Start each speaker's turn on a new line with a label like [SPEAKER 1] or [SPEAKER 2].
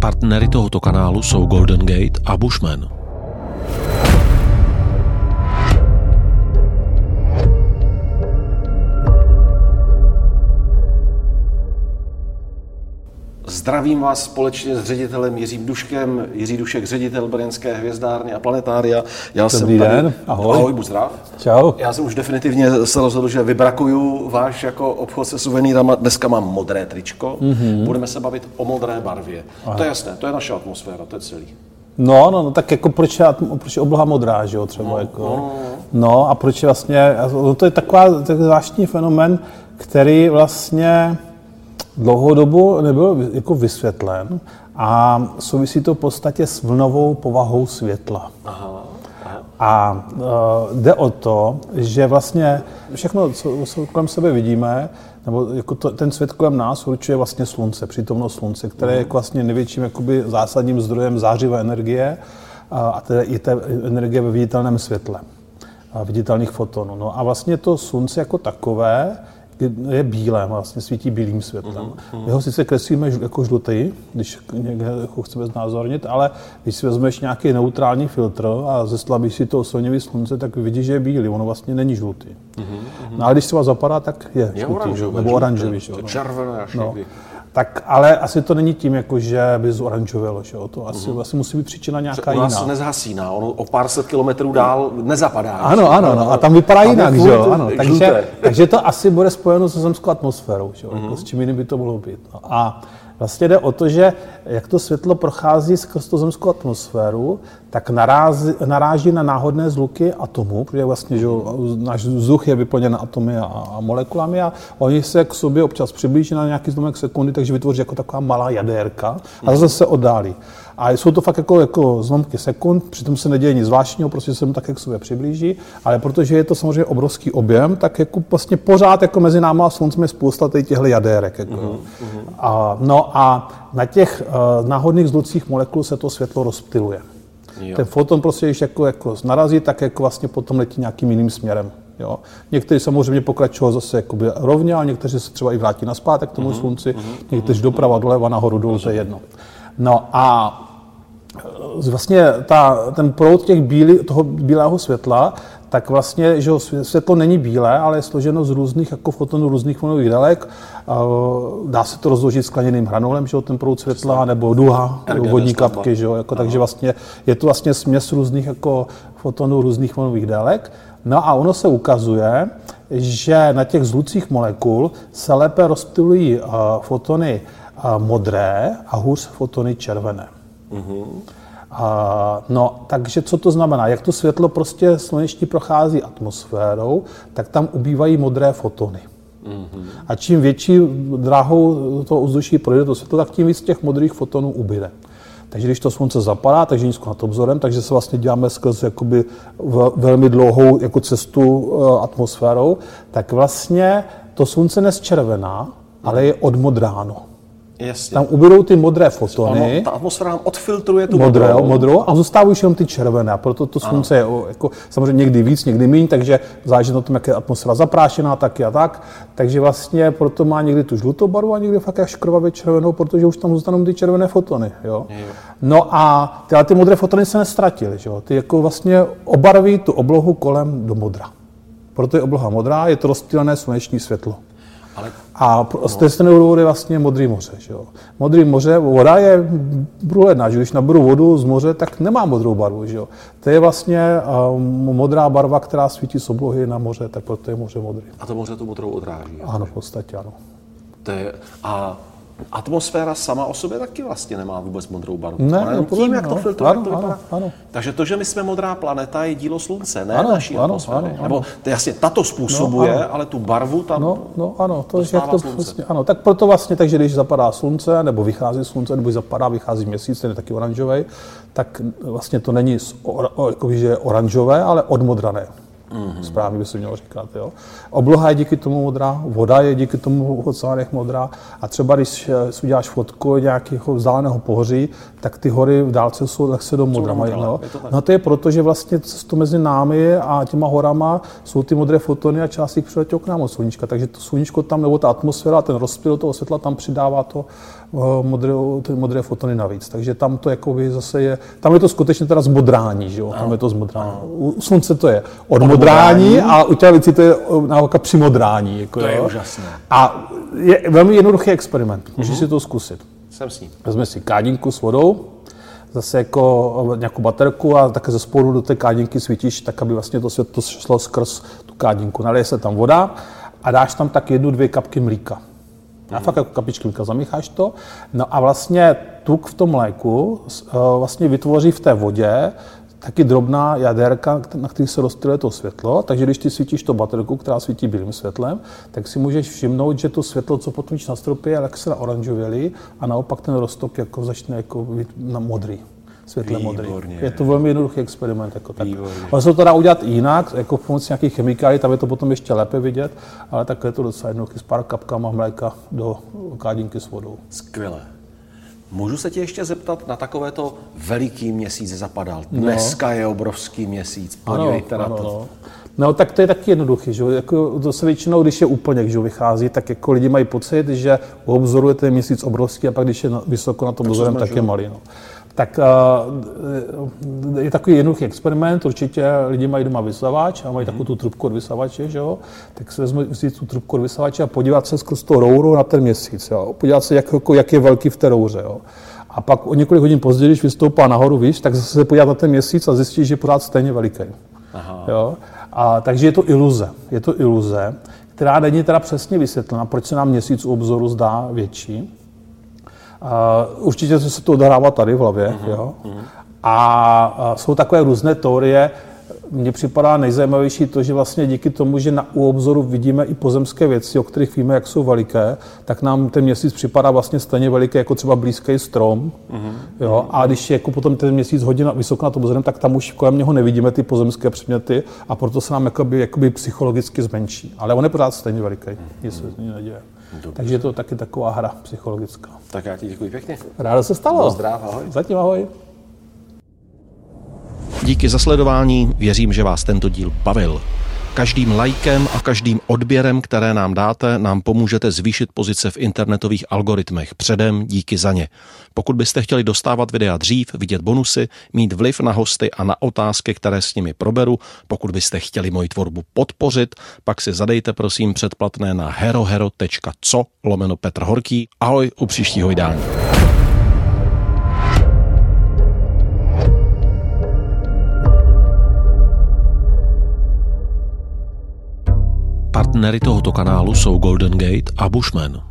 [SPEAKER 1] Partnery tohoto kanálu jsou Golden Gate a Bushman.
[SPEAKER 2] Zdravím vás společně s ředitelem Jiřím Duškem. Jiří Dušek, ředitel Brněnské hvězdárny a planetária.
[SPEAKER 3] Já Dobrý jsem tady... den, ahoj.
[SPEAKER 2] Ahoj, buď zdrav.
[SPEAKER 3] Čau.
[SPEAKER 2] Já jsem už definitivně se rozhodl, že vybrakuju váš jako obchod se suvenýrama. Dneska mám modré tričko. Mm-hmm. Budeme se bavit o modré barvě. Aha. To je jasné, to je naše atmosféra, to je celý.
[SPEAKER 3] No, no, no, tak jako proč je, proč je obloha modrá, že jo, třeba no, jako. No, no. a proč je vlastně, no to je taková, takový zvláštní fenomen, který vlastně dlouhou dobu nebyl jako vysvětlen a souvisí to v podstatě s vlnovou povahou světla. Aha. A uh, jde o to, že vlastně všechno, co, co kolem sebe vidíme, nebo jako to, ten svět kolem nás určuje vlastně slunce, přítomnost slunce, které je jako vlastně největším jakoby zásadním zdrojem zářivé energie a, a tedy i té energie ve viditelném světle, a viditelných fotonů. No a vlastně to slunce jako takové je bílé, vlastně svítí bílým světlem. Mm-hmm. My ho sice kreslíme jako žlutý, když někde jako chceme znázornit, ale když si vezmeš nějaký neutrální filtr a zeslabíš si to oslněvý slunce, tak vidíš, že je bílý, ono vlastně není žlutý. Mm-hmm. No ale když se vás zapadá, tak je, je žlutý, oranžový, nebo oranžový.
[SPEAKER 2] Červené až no.
[SPEAKER 3] Tak, ale asi to není tím, jako, že by zoranžovelo, že jo? To asi, uh-huh. asi musí být příčina nějaká jiná.
[SPEAKER 2] se nezhasíná, ono o pár set kilometrů dál nezapadá.
[SPEAKER 3] Ano, ano, no, a tam vypadá tam jinak, že jo? Ano, takže, takže to asi bude spojeno se zemskou atmosférou, že jo? Uh-huh. Jako s čím jiným by to mohlo být. No. A Vlastně jde o to, že jak to světlo prochází skrz tu zemskou atmosféru, tak naráží, naráží na náhodné zluky atomů, protože vlastně že náš vzduch je vyplněn atomy a, a molekulami a oni se k sobě občas přiblíží na nějaký zlomek sekundy, takže vytvoří jako taková malá jadérka a zase se oddálí. A jsou to fakt jako, jako zlomky sekund, přitom se neděje nic zvláštního, prostě se mu tak k sobě přiblíží, ale protože je to samozřejmě obrovský objem, tak jako vlastně pořád jako mezi náma a sluncem je spousta těchto jadérek. Jako. Mm-hmm. A, no a na těch uh, náhodných zlucích molekul se to světlo rozptiluje. Jo. Ten foton prostě, když jako, jako narazí, tak jako vlastně potom letí nějakým jiným směrem. Jo. Někteří samozřejmě pokračují zase jakoby rovně, ale někteří se třeba i vrátí na k tomu mm-hmm. slunci, mm-hmm. někteří doprava, doleva, nahoru, dolů, to je jedno. No a vlastně ta, ten proud těch bílý, toho bílého světla, tak vlastně, že světlo není bílé, ale je složeno z různých jako fotonů, různých fonových délek. Dá se to rozložit skleněným hranolem, že ten proud světla, nebo duha, vodní kapky, že jako, takže vlastně je to vlastně směs různých jako fotonů, různých fonových délek. No a ono se ukazuje, že na těch zlucích molekul se lépe rozptylují fotony modré a hůř fotony červené. Mm-hmm. A, no, takže co to znamená? Jak to světlo prostě sluneční prochází atmosférou, tak tam ubývají modré fotony. Mm-hmm. A čím větší dráhou to ovzduší projde to světlo, tak tím víc těch modrých fotonů ubyde. Takže když to slunce zapadá, takže nízko nad obzorem, takže se vlastně děláme skrz jakoby velmi dlouhou jako cestu uh, atmosférou, tak vlastně to slunce nezčervená, ale je odmodráno.
[SPEAKER 2] Jasně.
[SPEAKER 3] Tam ubydou ty modré fotony.
[SPEAKER 2] Ano, ta atmosféra nám odfiltruje tu
[SPEAKER 3] modré, modrou. modrou a zůstávají jenom ty červené. Proto to slunce ano. je jako, samozřejmě někdy víc, někdy méně, takže záleží na tom, jak je atmosféra zaprášená, tak a tak. Takže vlastně proto má někdy tu žlutou barvu a někdy fakt až krvavě červenou, protože už tam zůstanou ty červené fotony. Jo? No a tyhle ty modré fotony se nestratily. Jo? Ty jako vlastně obarví tu oblohu kolem do modra. Proto je obloha modrá, je to rozptýlené sluneční světlo. Ale, a z té stejného důvodu je vlastně Modrý moře. Že jo? Modrý moře, voda je průhledná, že když naberu vodu z moře, tak nemá modrou barvu. Že jo? To je vlastně um, modrá barva, která svítí z oblohy na moře, tak proto je moře modrý.
[SPEAKER 2] A to moře tu modrou odráží.
[SPEAKER 3] Ano, v podstatě ano.
[SPEAKER 2] To je, a atmosféra sama o sobě taky vlastně nemá vůbec modrou barvu.
[SPEAKER 3] Ne, Ale
[SPEAKER 2] tím, jak to
[SPEAKER 3] no.
[SPEAKER 2] filtruje,
[SPEAKER 3] ano,
[SPEAKER 2] to vypadá.
[SPEAKER 3] Ano, ano.
[SPEAKER 2] Takže to, že my jsme modrá planeta, je dílo slunce, ne
[SPEAKER 3] ano,
[SPEAKER 2] naší
[SPEAKER 3] ano,
[SPEAKER 2] atmosféry.
[SPEAKER 3] Ano, ano.
[SPEAKER 2] Nebo to jasně, tato způsobuje, no, ale tu barvu tam
[SPEAKER 3] No, no ano, to, je to vlastně, ano, tak proto vlastně, takže když zapadá slunce, nebo vychází slunce, nebo zapadá, vychází měsíc, ten je taky oranžový, tak vlastně to není jako, že oranžové, ale odmodrané. Mm-hmm. Správně by se mělo říkat. Jo. Obloha je díky tomu modrá, voda je díky tomu v oceánech modrá a třeba když eh, si uděláš fotku nějakého vzdáleného pohoří, tak ty hory v dálce jsou tak se do modra. Mají, no. to no to je proto, že vlastně to mezi námi a těma horama jsou ty modré fotony a část jich přiletěl k nám od sluníčka. Takže to sluníčko tam, nebo ta atmosféra, ten rozptyl toho světla tam přidává to modré, ty modré fotony navíc. Takže tam to jakoby zase je, tam je to skutečně teda zmodrání, že jo? Tam je to zmodrání. U slunce to je odmodrání a u těch věcí to je naopak přimodrání. Jako,
[SPEAKER 2] to
[SPEAKER 3] jo?
[SPEAKER 2] je úžasné.
[SPEAKER 3] A je velmi jednoduchý experiment. Můžeš uh-huh. si to zkusit.
[SPEAKER 2] Jsem s ním.
[SPEAKER 3] Vezme si kádinku s vodou, zase jako nějakou baterku a také ze spodu do té kádinky svítíš, tak aby vlastně to světlo šlo skrz tu kádinku. Nalije se tam voda a dáš tam tak jednu, dvě kapky mlíka. A fakt jako kapičky mlíka zamícháš to. No a vlastně tuk v tom mléku vlastně vytvoří v té vodě taky drobná jaderka, na kterých se rozstyluje to světlo, takže když ty svítíš to baterku, která svítí bílým světlem, tak si můžeš všimnout, že to světlo, co potom na stropě, jak se oranžovělí a naopak ten roztok jako začne jako na modrý světle modrý. Je to velmi jednoduchý experiment. Jako tak. Ale se to dá udělat jinak, jako pomocí nějakých chemikálí, tam je to potom ještě lépe vidět, ale takhle je to docela jednoduchý s pár kapkama mléka do kádinky s vodou.
[SPEAKER 2] Skvěle. Můžu se tě ještě zeptat na takovéto veliký měsíc zapadal. No. Dneska no. je obrovský měsíc, podívejte ano, na to. No.
[SPEAKER 3] No tak to je taky jednoduchý, že jako to se většinou, když je úplně, že vychází, tak jako lidi mají pocit, že u obzoru je ten měsíc obrovský a pak když je vysoko na tom obzorem, tak je malý. No. Tak uh, je takový jednoduchý experiment, určitě lidi mají doma vysavač a mají takovou tu trubku od vysavače, že jo? tak se vezmu si tu trubku od vysavače a podívat se skrz to rouru na ten měsíc, jo? podívat se, jak, jak je velký v té rouře. Jo? A pak o několik hodin později, když vystoupá nahoru víš, tak zase se podívat na ten měsíc a zjistíš, že je pořád stejně veliký. Aha. Jo? A, takže je to iluze. Je to iluze, která není teda přesně vysvětlena, proč se nám měsíc u obzoru zdá větší. Uh, určitě se to odehrává tady v hlavě. Uh-huh, jo? Uh-huh. A jsou takové různé teorie. Mně připadá nejzajímavější to, že vlastně díky tomu, že na u obzoru vidíme i pozemské věci, o kterých víme, jak jsou veliké, tak nám ten měsíc připadá vlastně stejně veliký jako třeba blízký strom. Uh-huh. Jo? A když je jako potom ten měsíc hodně vysoko nad obzorem, tak tam už kolem něho nevidíme ty pozemské předměty a proto se nám jakoby, jakoby psychologicky zmenší. Ale on je pořád stejně veliký, nic se neděje. Dobře. Takže je to taky taková hra psychologická.
[SPEAKER 2] Tak já ti děkuji pěkně.
[SPEAKER 3] Rádo se stalo.
[SPEAKER 2] Zdrav, ahoj.
[SPEAKER 3] Zatím ahoj.
[SPEAKER 1] Díky za sledování, věřím, že vás tento díl bavil. Každým lajkem a každým odběrem, které nám dáte, nám pomůžete zvýšit pozice v internetových algoritmech. Předem díky za ně. Pokud byste chtěli dostávat videa dřív, vidět bonusy, mít vliv na hosty a na otázky, které s nimi proberu, pokud byste chtěli moji tvorbu podpořit, pak si zadejte prosím předplatné na herohero.co lomeno Petr Horký. Ahoj u příštího vydání. Partnery tohoto kanálu jsou Golden Gate a Bushman.